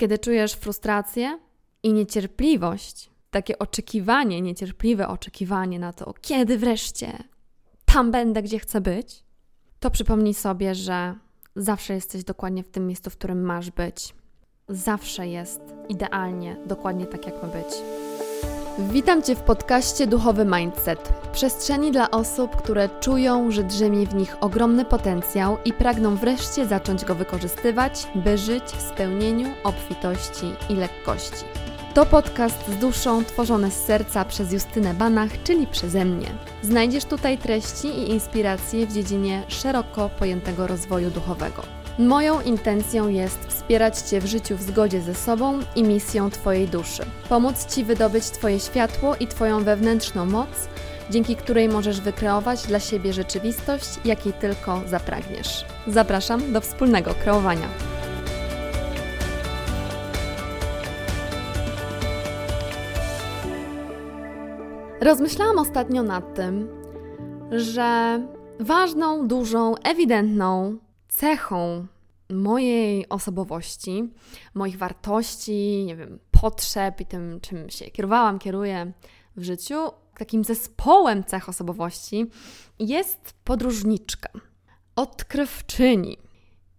Kiedy czujesz frustrację i niecierpliwość, takie oczekiwanie, niecierpliwe oczekiwanie na to, kiedy wreszcie tam będę, gdzie chcę być, to przypomnij sobie, że zawsze jesteś dokładnie w tym miejscu, w którym masz być. Zawsze jest idealnie, dokładnie tak, jak ma być. Witam Cię w podcaście Duchowy Mindset. Przestrzeni dla osób, które czują, że drzemie w nich ogromny potencjał i pragną wreszcie zacząć go wykorzystywać, by żyć w spełnieniu, obfitości i lekkości. To podcast z duszą tworzony z serca przez Justynę Banach, czyli przeze mnie. Znajdziesz tutaj treści i inspiracje w dziedzinie szeroko pojętego rozwoju duchowego. Moją intencją jest wspierać Cię w życiu w zgodzie ze sobą i misją Twojej duszy. Pomóc Ci wydobyć Twoje światło i Twoją wewnętrzną moc, dzięki której możesz wykreować dla siebie rzeczywistość, jakiej tylko zapragniesz. Zapraszam do wspólnego kreowania. Rozmyślałam ostatnio nad tym, że ważną, dużą, ewidentną cechą mojej osobowości, moich wartości, nie wiem, potrzeb i tym, czym się kierowałam, kieruję w życiu, takim zespołem cech osobowości jest podróżniczka, odkrywczyni.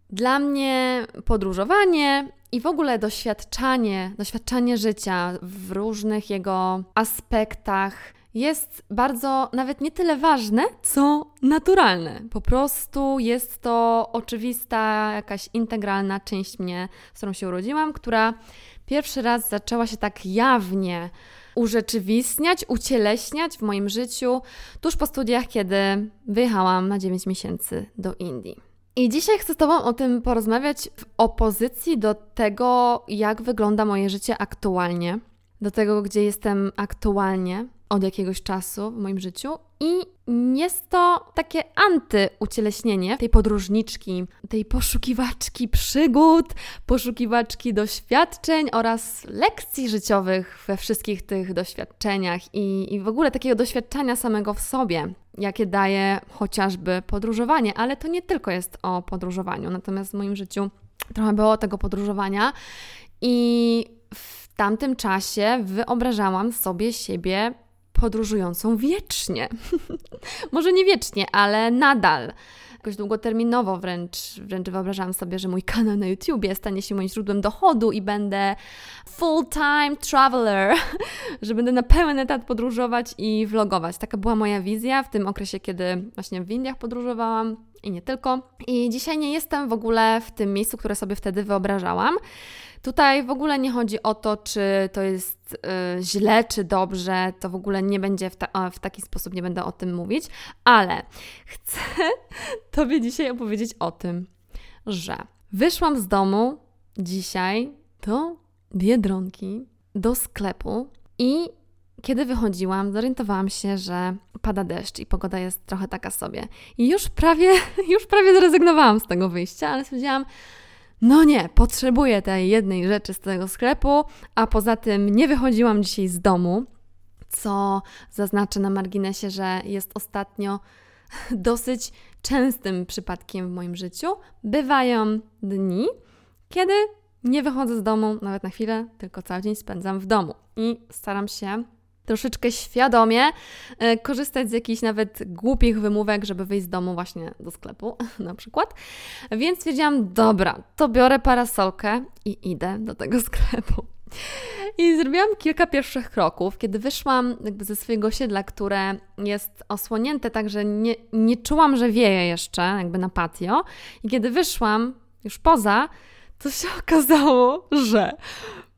Dla mnie podróżowanie i w ogóle doświadczanie, doświadczanie życia w różnych jego aspektach jest bardzo nawet nie tyle ważne, co naturalne. Po prostu jest to oczywista, jakaś integralna część mnie, z którą się urodziłam, która pierwszy raz zaczęła się tak jawnie urzeczywistniać, ucieleśniać w moim życiu tuż po studiach, kiedy wyjechałam na 9 miesięcy do Indii. I dzisiaj chcę z Tobą o tym porozmawiać w opozycji do tego, jak wygląda moje życie aktualnie, do tego, gdzie jestem aktualnie, od jakiegoś czasu w moim życiu i jest to takie antyucieleśnienie tej podróżniczki, tej poszukiwaczki przygód, poszukiwaczki doświadczeń oraz lekcji życiowych we wszystkich tych doświadczeniach i, i w ogóle takiego doświadczenia samego w sobie, jakie daje chociażby podróżowanie, ale to nie tylko jest o podróżowaniu, natomiast w moim życiu trochę było tego podróżowania i w tamtym czasie wyobrażałam sobie siebie podróżującą wiecznie. Może nie wiecznie, ale nadal. Jakoś długoterminowo wręcz, wręcz wyobrażałam sobie, że mój kanał na YouTubie stanie się moim źródłem dochodu i będę full-time traveler, że będę na pełen etat podróżować i vlogować. Taka była moja wizja w tym okresie, kiedy właśnie w Indiach podróżowałam i nie tylko. I dzisiaj nie jestem w ogóle w tym miejscu, które sobie wtedy wyobrażałam. Tutaj w ogóle nie chodzi o to, czy to jest y, źle, czy dobrze, to w ogóle nie będzie w, ta, w taki sposób, nie będę o tym mówić, ale chcę Tobie dzisiaj opowiedzieć o tym, że wyszłam z domu dzisiaj do Biedronki, do sklepu i kiedy wychodziłam, zorientowałam się, że pada deszcz i pogoda jest trochę taka sobie. I już prawie, już prawie zrezygnowałam z tego wyjścia, ale stwierdziłam, no nie, potrzebuję tej jednej rzeczy z tego sklepu, a poza tym nie wychodziłam dzisiaj z domu, co zaznaczę na marginesie, że jest ostatnio dosyć częstym przypadkiem w moim życiu. Bywają dni, kiedy nie wychodzę z domu nawet na chwilę, tylko cały dzień spędzam w domu i staram się troszeczkę świadomie e, korzystać z jakichś nawet głupich wymówek, żeby wyjść z domu właśnie do sklepu na przykład. Więc stwierdziłam, dobra, to biorę parasolkę i idę do tego sklepu. I zrobiłam kilka pierwszych kroków, kiedy wyszłam jakby ze swojego osiedla, które jest osłonięte, także nie, nie czułam, że wieje jeszcze jakby na patio. I kiedy wyszłam już poza, to się okazało, że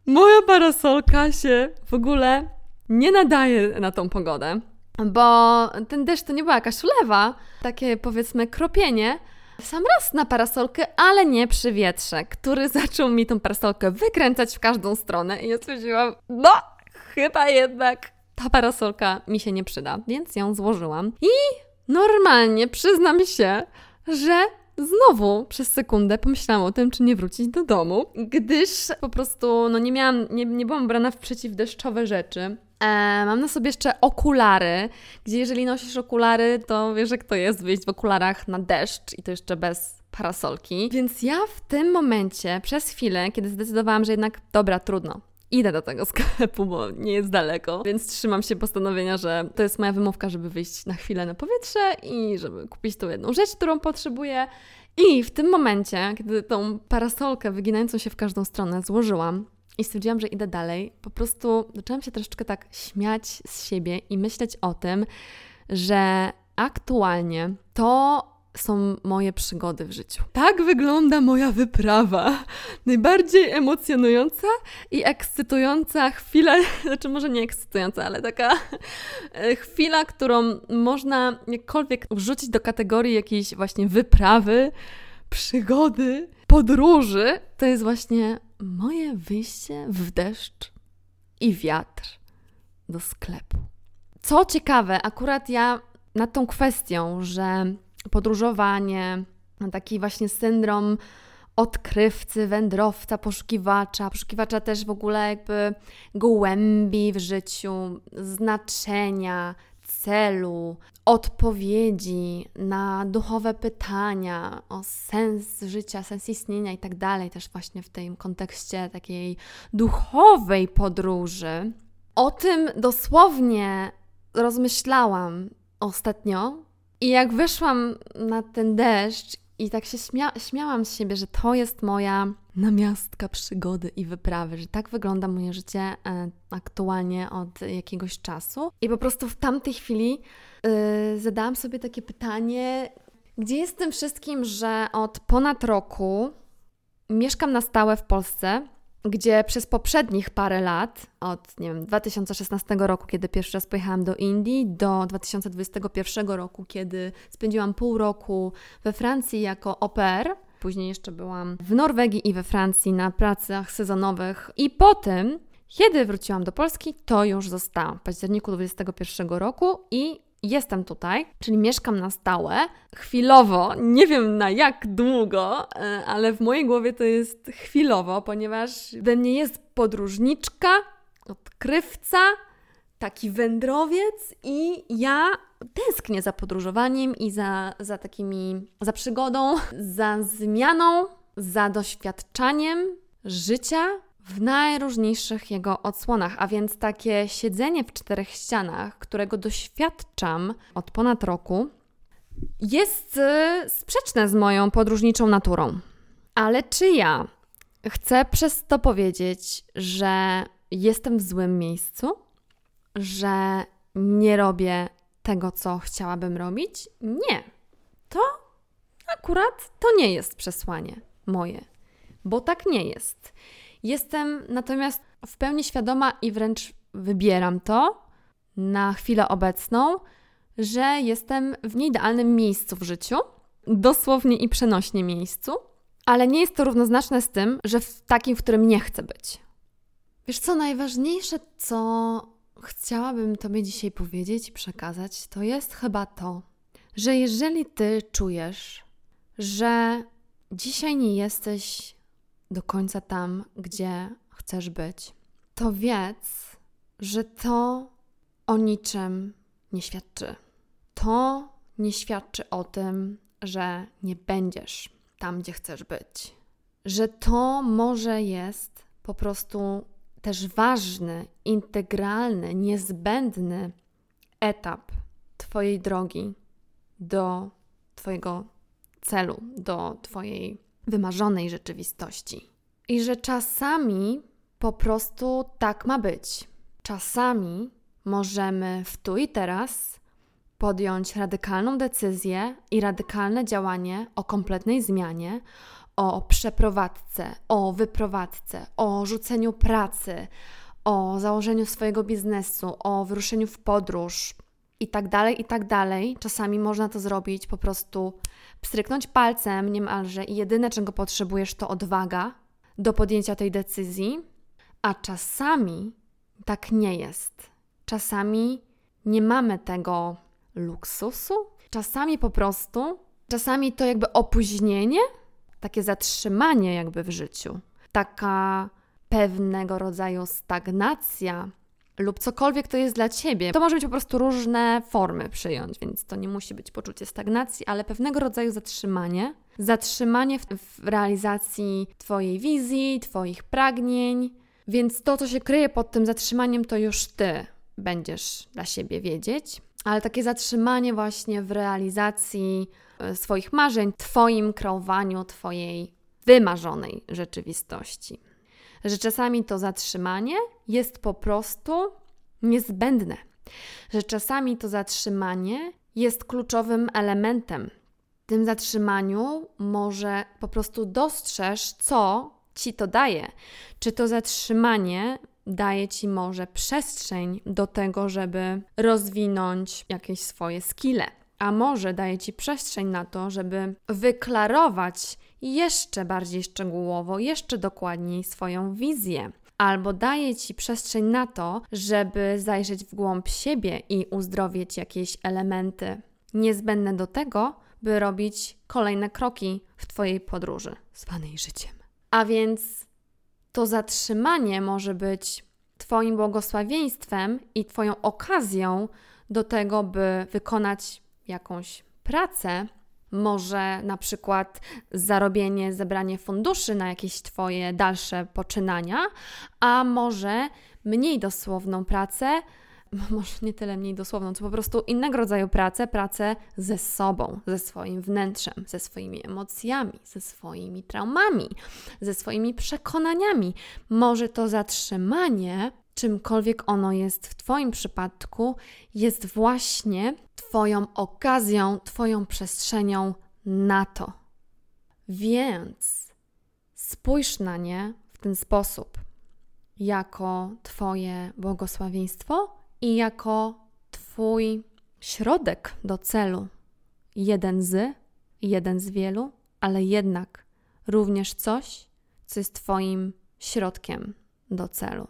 moja parasolka się w ogóle nie nadaje na tą pogodę, bo ten deszcz to nie była jakaś ulewa, takie powiedzmy kropienie, sam raz na parasolkę, ale nie przy wietrze, który zaczął mi tą parasolkę wykręcać w każdą stronę i ja stwierdziłam, no chyba jednak ta parasolka mi się nie przyda, więc ją złożyłam i normalnie przyznam się, że Znowu przez sekundę pomyślałam o tym, czy nie wrócić do domu, gdyż po prostu no nie miałam, nie, nie byłam brana w przeciwdeszczowe rzeczy. E, mam na sobie jeszcze okulary, gdzie jeżeli nosisz okulary, to wiesz jak to jest wyjść w okularach na deszcz i to jeszcze bez parasolki. Więc ja w tym momencie, przez chwilę, kiedy zdecydowałam, że jednak dobra, trudno, idę do tego sklepu, bo nie jest daleko, więc trzymam się postanowienia, że to jest moja wymówka, żeby wyjść na chwilę na powietrze i żeby kupić tą jedną rzecz, którą potrzebuję. I w tym momencie, kiedy tą parasolkę wyginającą się w każdą stronę złożyłam i stwierdziłam, że idę dalej, po prostu zaczęłam się troszeczkę tak śmiać z siebie i myśleć o tym, że aktualnie to są moje przygody w życiu. Tak wygląda moja wyprawa. Najbardziej emocjonująca i ekscytująca chwila, znaczy może nie ekscytująca, ale taka e, chwila, którą można jakkolwiek wrzucić do kategorii jakiejś właśnie wyprawy, przygody, podróży, to jest właśnie moje wyjście w deszcz i wiatr do sklepu. Co ciekawe, akurat ja nad tą kwestią, że podróżowanie, taki właśnie syndrom odkrywcy, wędrowca, poszukiwacza, poszukiwacza też w ogóle jakby głębi w życiu, znaczenia, celu, odpowiedzi na duchowe pytania o sens życia, sens istnienia i tak dalej, też właśnie w tym kontekście takiej duchowej podróży. O tym dosłownie rozmyślałam ostatnio, i jak wyszłam na ten deszcz i tak się śmia śmiałam z siebie, że to jest moja namiastka przygody i wyprawy, że tak wygląda moje życie e, aktualnie od jakiegoś czasu. I po prostu w tamtej chwili yy, zadałam sobie takie pytanie, gdzie jest tym wszystkim, że od ponad roku mieszkam na stałe w Polsce, gdzie przez poprzednich parę lat, od nie wiem, 2016 roku, kiedy pierwszy raz pojechałam do Indii, do 2021 roku, kiedy spędziłam pół roku we Francji jako au pair, później jeszcze byłam w Norwegii i we Francji na pracach sezonowych i potem kiedy wróciłam do Polski, to już zostałam w październiku 2021 roku i jestem tutaj, czyli mieszkam na stałe. Chwilowo, nie wiem na jak długo, e, ale w mojej głowie to jest chwilowo, ponieważ we mnie jest podróżniczka, odkrywca, taki wędrowiec i ja tęsknię za podróżowaniem i za, za takimi, za przygodą, za zmianą, za doświadczaniem życia, w najróżniejszych jego odsłonach, a więc takie siedzenie w czterech ścianach, którego doświadczam od ponad roku, jest y, sprzeczne z moją podróżniczą naturą. Ale czy ja chcę przez to powiedzieć, że jestem w złym miejscu, że nie robię tego, co chciałabym robić? Nie. To akurat to nie jest przesłanie moje, bo tak nie jest. Jestem natomiast w pełni świadoma i wręcz wybieram to na chwilę obecną, że jestem w nieidealnym miejscu w życiu, dosłownie i przenośnie miejscu, ale nie jest to równoznaczne z tym, że w takim, w którym nie chcę być. Wiesz co, najważniejsze, co chciałabym Tobie dzisiaj powiedzieć i przekazać, to jest chyba to, że jeżeli Ty czujesz, że dzisiaj nie jesteś do końca tam, gdzie chcesz być, to wiedz, że to o niczym nie świadczy. To nie świadczy o tym, że nie będziesz tam, gdzie chcesz być. Że to może jest po prostu też ważny, integralny, niezbędny etap Twojej drogi do Twojego celu, do Twojej wymarzonej rzeczywistości. I że czasami po prostu tak ma być. Czasami możemy w tu i teraz podjąć radykalną decyzję i radykalne działanie o kompletnej zmianie, o przeprowadzce, o wyprowadzce, o rzuceniu pracy, o założeniu swojego biznesu, o wyruszeniu w podróż i tak dalej, i tak dalej. Czasami można to zrobić po prostu pstryknąć palcem niemalże i jedyne, czego potrzebujesz, to odwaga do podjęcia tej decyzji, a czasami tak nie jest. Czasami nie mamy tego luksusu, czasami po prostu, czasami to jakby opóźnienie, takie zatrzymanie jakby w życiu, taka pewnego rodzaju stagnacja lub cokolwiek to jest dla ciebie. To może być po prostu różne formy przyjąć, więc to nie musi być poczucie stagnacji, ale pewnego rodzaju zatrzymanie zatrzymanie w, w realizacji Twojej wizji, Twoich pragnień. Więc to, co się kryje pod tym zatrzymaniem, to już Ty będziesz dla siebie wiedzieć. Ale takie zatrzymanie właśnie w realizacji swoich marzeń, Twoim kreowaniu Twojej wymarzonej rzeczywistości. Że czasami to zatrzymanie jest po prostu niezbędne. Że czasami to zatrzymanie jest kluczowym elementem. W tym zatrzymaniu może po prostu dostrzeż, co ci to daje. Czy to zatrzymanie daje ci może przestrzeń do tego, żeby rozwinąć jakieś swoje skille, a może daje ci przestrzeń na to, żeby wyklarować jeszcze bardziej szczegółowo, jeszcze dokładniej swoją wizję. Albo daje ci przestrzeń na to, żeby zajrzeć w głąb siebie i uzdrowić jakieś elementy niezbędne do tego, by robić kolejne kroki w Twojej podróży zwanej życiem. A więc to zatrzymanie może być Twoim błogosławieństwem i Twoją okazją do tego, by wykonać jakąś pracę, może na przykład zarobienie, zebranie funduszy na jakieś Twoje dalsze poczynania, a może mniej dosłowną pracę, może nie tyle mniej dosłowną, co po prostu innego rodzaju pracę, pracę ze sobą, ze swoim wnętrzem, ze swoimi emocjami, ze swoimi traumami, ze swoimi przekonaniami. Może to zatrzymanie, czymkolwiek ono jest w Twoim przypadku, jest właśnie Twoją okazją, Twoją przestrzenią na to. Więc spójrz na nie w ten sposób, jako Twoje błogosławieństwo i jako Twój środek do celu. Jeden z, jeden z wielu, ale jednak również coś, co jest Twoim środkiem do celu.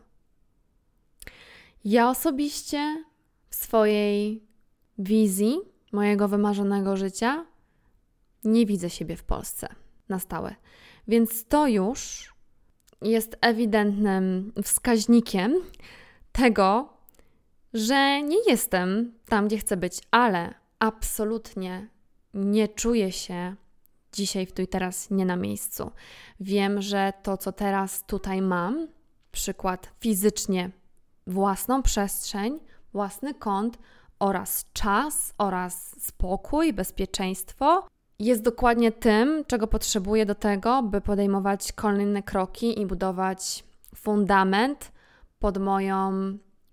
Ja osobiście w swojej wizji mojego wymarzonego życia nie widzę siebie w Polsce na stałe. Więc to już jest ewidentnym wskaźnikiem tego, że nie jestem tam, gdzie chcę być, ale absolutnie nie czuję się dzisiaj, w tu i teraz nie na miejscu. Wiem, że to, co teraz tutaj mam, przykład fizycznie, własną przestrzeń, własny kąt oraz czas, oraz spokój, bezpieczeństwo, jest dokładnie tym, czego potrzebuję do tego, by podejmować kolejne kroki i budować fundament pod moją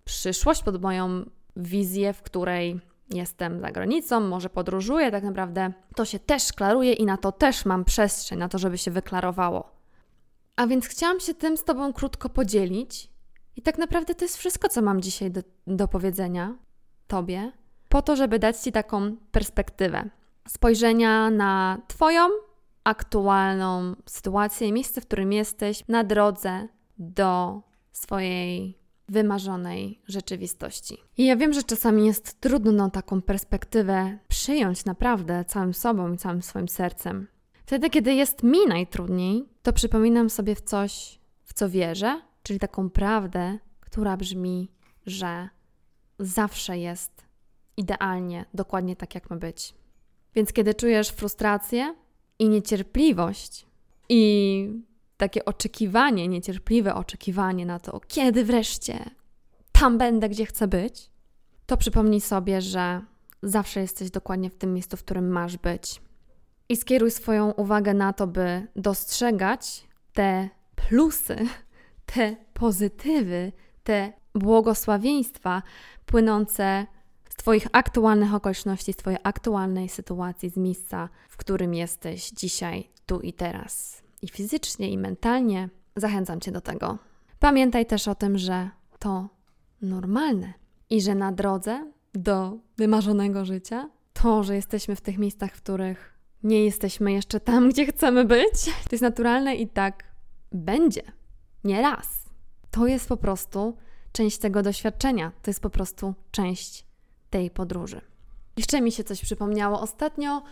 przyszłość, pod moją wizję, w której jestem za granicą, może podróżuję, tak naprawdę to się też klaruje i na to też mam przestrzeń, na to, żeby się wyklarowało. A więc chciałam się tym z Tobą krótko podzielić. I tak naprawdę to jest wszystko, co mam dzisiaj do, do powiedzenia Tobie, po to, żeby dać Ci taką perspektywę spojrzenia na Twoją aktualną sytuację i miejsce, w którym jesteś na drodze do swojej wymarzonej rzeczywistości. I ja wiem, że czasami jest trudno taką perspektywę przyjąć naprawdę całym sobą i całym swoim sercem. Wtedy, kiedy jest mi najtrudniej, to przypominam sobie w coś, w co wierzę, czyli taką prawdę, która brzmi, że zawsze jest idealnie, dokładnie tak, jak ma być. Więc kiedy czujesz frustrację i niecierpliwość i takie oczekiwanie, niecierpliwe oczekiwanie na to, kiedy wreszcie tam będę, gdzie chcę być, to przypomnij sobie, że zawsze jesteś dokładnie w tym miejscu, w którym masz być. I skieruj swoją uwagę na to, by dostrzegać te plusy, te pozytywy, te błogosławieństwa płynące z Twoich aktualnych okoliczności, z Twojej aktualnej sytuacji, z miejsca, w którym jesteś dzisiaj, tu i teraz i fizycznie, i mentalnie. Zachęcam Cię do tego. Pamiętaj też o tym, że to normalne i że na drodze do wymarzonego życia, to, że jesteśmy w tych miejscach, w których nie jesteśmy jeszcze tam, gdzie chcemy być, to jest naturalne i tak będzie. Nie raz. To jest po prostu część tego doświadczenia, to jest po prostu część tej podróży. Jeszcze mi się coś przypomniało. Ostatnio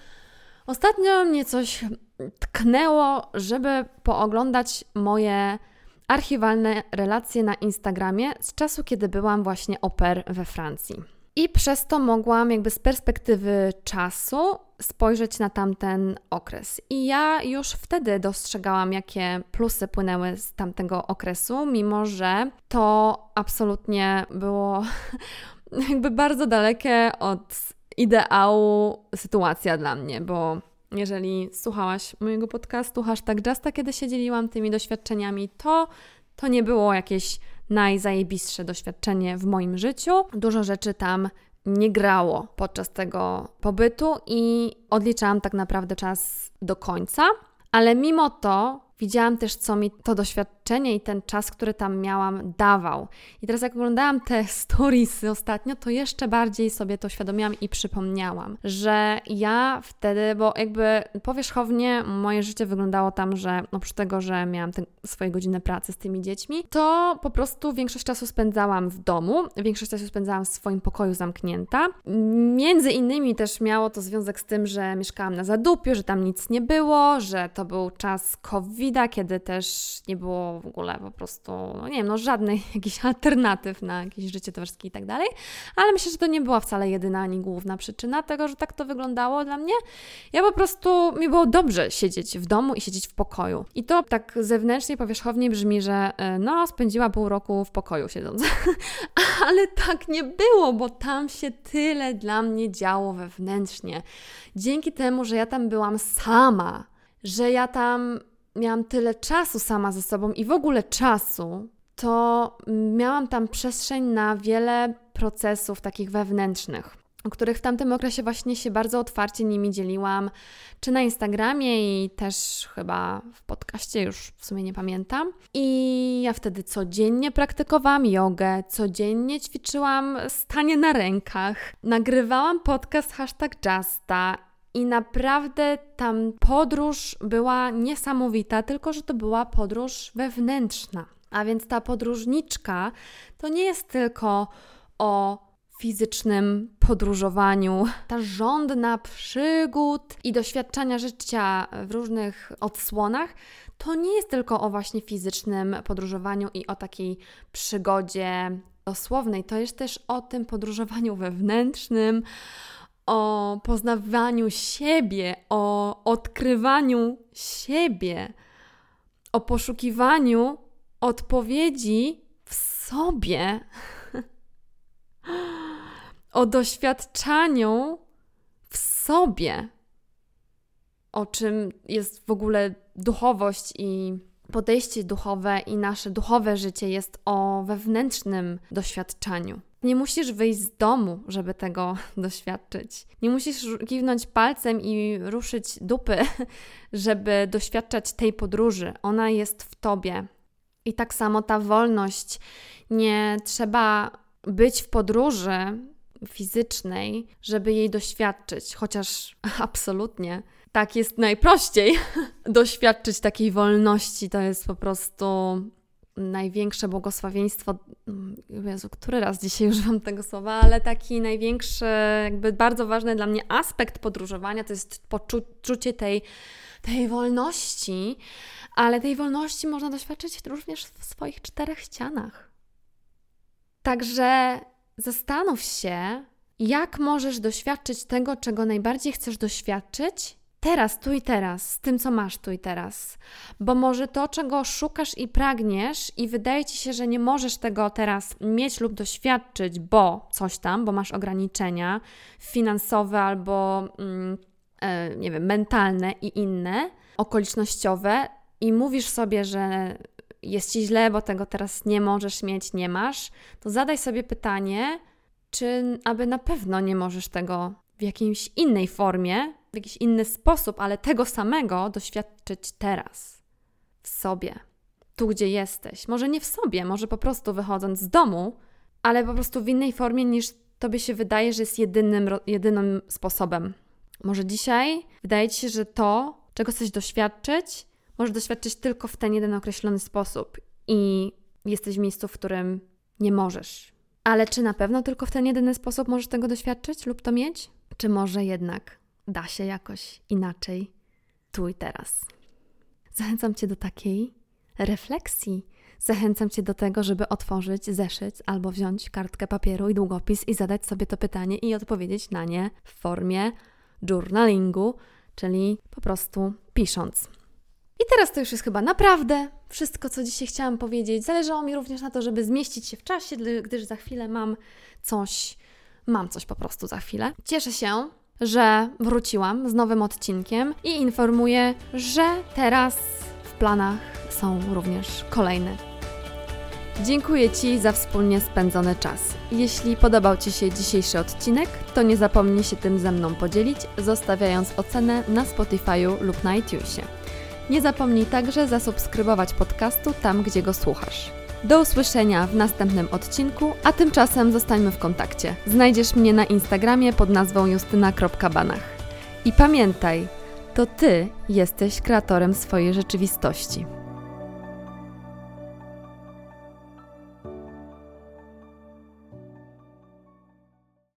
Ostatnio mnie coś tknęło, żeby pooglądać moje archiwalne relacje na Instagramie z czasu, kiedy byłam właśnie oper we Francji. I przez to mogłam jakby z perspektywy czasu spojrzeć na tamten okres. I ja już wtedy dostrzegałam, jakie plusy płynęły z tamtego okresu, mimo że to absolutnie było jakby bardzo dalekie od ideału sytuacja dla mnie, bo jeżeli słuchałaś mojego podcastu hashtag Justa, kiedy się dzieliłam tymi doświadczeniami, to to nie było jakieś najzajebistsze doświadczenie w moim życiu. Dużo rzeczy tam nie grało podczas tego pobytu i odliczałam tak naprawdę czas do końca. Ale mimo to widziałam też, co mi to doświadczenie i ten czas, który tam miałam, dawał. I teraz, jak oglądałam te storiesy ostatnio, to jeszcze bardziej sobie to świadomiłam i przypomniałam, że ja wtedy, bo jakby powierzchownie moje życie wyglądało tam, że oprócz tego, że miałam te swoje godziny pracy z tymi dziećmi, to po prostu większość czasu spędzałam w domu, większość czasu spędzałam w swoim pokoju zamknięta. Między innymi też miało to związek z tym, że mieszkałam na zadupiu, że tam nic nie było, że to był czas COVID kiedy też nie było w ogóle po prostu, no nie wiem, no żadnych jakichś alternatyw na jakieś życie towarzyskie i tak dalej, ale myślę, że to nie była wcale jedyna ani główna przyczyna tego, że tak to wyglądało dla mnie. Ja po prostu, mi było dobrze siedzieć w domu i siedzieć w pokoju. I to tak zewnętrznie, powierzchownie brzmi, że e, no, spędziła pół roku w pokoju siedząc. ale tak nie było, bo tam się tyle dla mnie działo wewnętrznie. Dzięki temu, że ja tam byłam sama, że ja tam miałam tyle czasu sama ze sobą i w ogóle czasu, to miałam tam przestrzeń na wiele procesów takich wewnętrznych, o których w tamtym okresie właśnie się bardzo otwarcie nimi dzieliłam, czy na Instagramie i też chyba w podcaście, już w sumie nie pamiętam. I ja wtedy codziennie praktykowałam jogę, codziennie ćwiczyłam stanie na rękach, nagrywałam podcast hashtag Justa i naprawdę tam podróż była niesamowita, tylko że to była podróż wewnętrzna. A więc ta podróżniczka to nie jest tylko o fizycznym podróżowaniu, ta żądna przygód i doświadczenia życia w różnych odsłonach, to nie jest tylko o właśnie fizycznym podróżowaniu i o takiej przygodzie dosłownej, to jest też o tym podróżowaniu wewnętrznym, o poznawaniu siebie, o odkrywaniu siebie, o poszukiwaniu odpowiedzi w sobie, o doświadczaniu w sobie, o czym jest w ogóle duchowość i podejście duchowe i nasze duchowe życie jest o wewnętrznym doświadczaniu. Nie musisz wyjść z domu, żeby tego doświadczyć. Nie musisz kiwnąć palcem i ruszyć dupy, żeby doświadczać tej podróży. Ona jest w tobie. I tak samo ta wolność. Nie trzeba być w podróży fizycznej, żeby jej doświadczyć, chociaż absolutnie tak jest najprościej doświadczyć takiej wolności. To jest po prostu największe błogosławieństwo, Jezu, który raz dzisiaj używam tego słowa, ale taki największy, jakby bardzo ważny dla mnie aspekt podróżowania to jest poczucie tej, tej wolności, ale tej wolności można doświadczyć również w swoich czterech ścianach. Także zastanów się, jak możesz doświadczyć tego, czego najbardziej chcesz doświadczyć, teraz, tu i teraz, z tym, co masz tu i teraz. Bo może to, czego szukasz i pragniesz, i wydaje ci się, że nie możesz tego teraz mieć lub doświadczyć, bo coś tam, bo masz ograniczenia finansowe albo, mm, e, nie wiem, mentalne i inne, okolicznościowe, i mówisz sobie, że jest ci źle, bo tego teraz nie możesz mieć, nie masz, to zadaj sobie pytanie, czy aby na pewno nie możesz tego w jakiejś innej formie w jakiś inny sposób, ale tego samego doświadczyć teraz, w sobie, tu gdzie jesteś. Może nie w sobie, może po prostu wychodząc z domu, ale po prostu w innej formie niż tobie się wydaje, że jest jedynym, jedynym sposobem. Może dzisiaj wydaje ci się, że to, czego chcesz doświadczyć, możesz doświadczyć tylko w ten jeden określony sposób i jesteś w miejscu, w którym nie możesz. Ale czy na pewno tylko w ten jedyny sposób możesz tego doświadczyć lub to mieć? Czy może jednak da się jakoś inaczej tu i teraz. Zachęcam Cię do takiej refleksji, zachęcam Cię do tego, żeby otworzyć zeszyt albo wziąć kartkę papieru i długopis i zadać sobie to pytanie i odpowiedzieć na nie w formie journalingu, czyli po prostu pisząc. I teraz to już jest chyba naprawdę wszystko, co dzisiaj chciałam powiedzieć. Zależało mi również na to, żeby zmieścić się w czasie, gdyż za chwilę mam coś, mam coś po prostu za chwilę. Cieszę się, że wróciłam z nowym odcinkiem i informuję, że teraz w planach są również kolejne. Dziękuję Ci za wspólnie spędzony czas. Jeśli podobał Ci się dzisiejszy odcinek, to nie zapomnij się tym ze mną podzielić, zostawiając ocenę na Spotify'u lub na iTunesie. Nie zapomnij także zasubskrybować podcastu tam, gdzie go słuchasz. Do usłyszenia w następnym odcinku, a tymczasem zostańmy w kontakcie. Znajdziesz mnie na Instagramie pod nazwą justyna.banach. I pamiętaj, to Ty jesteś kreatorem swojej rzeczywistości.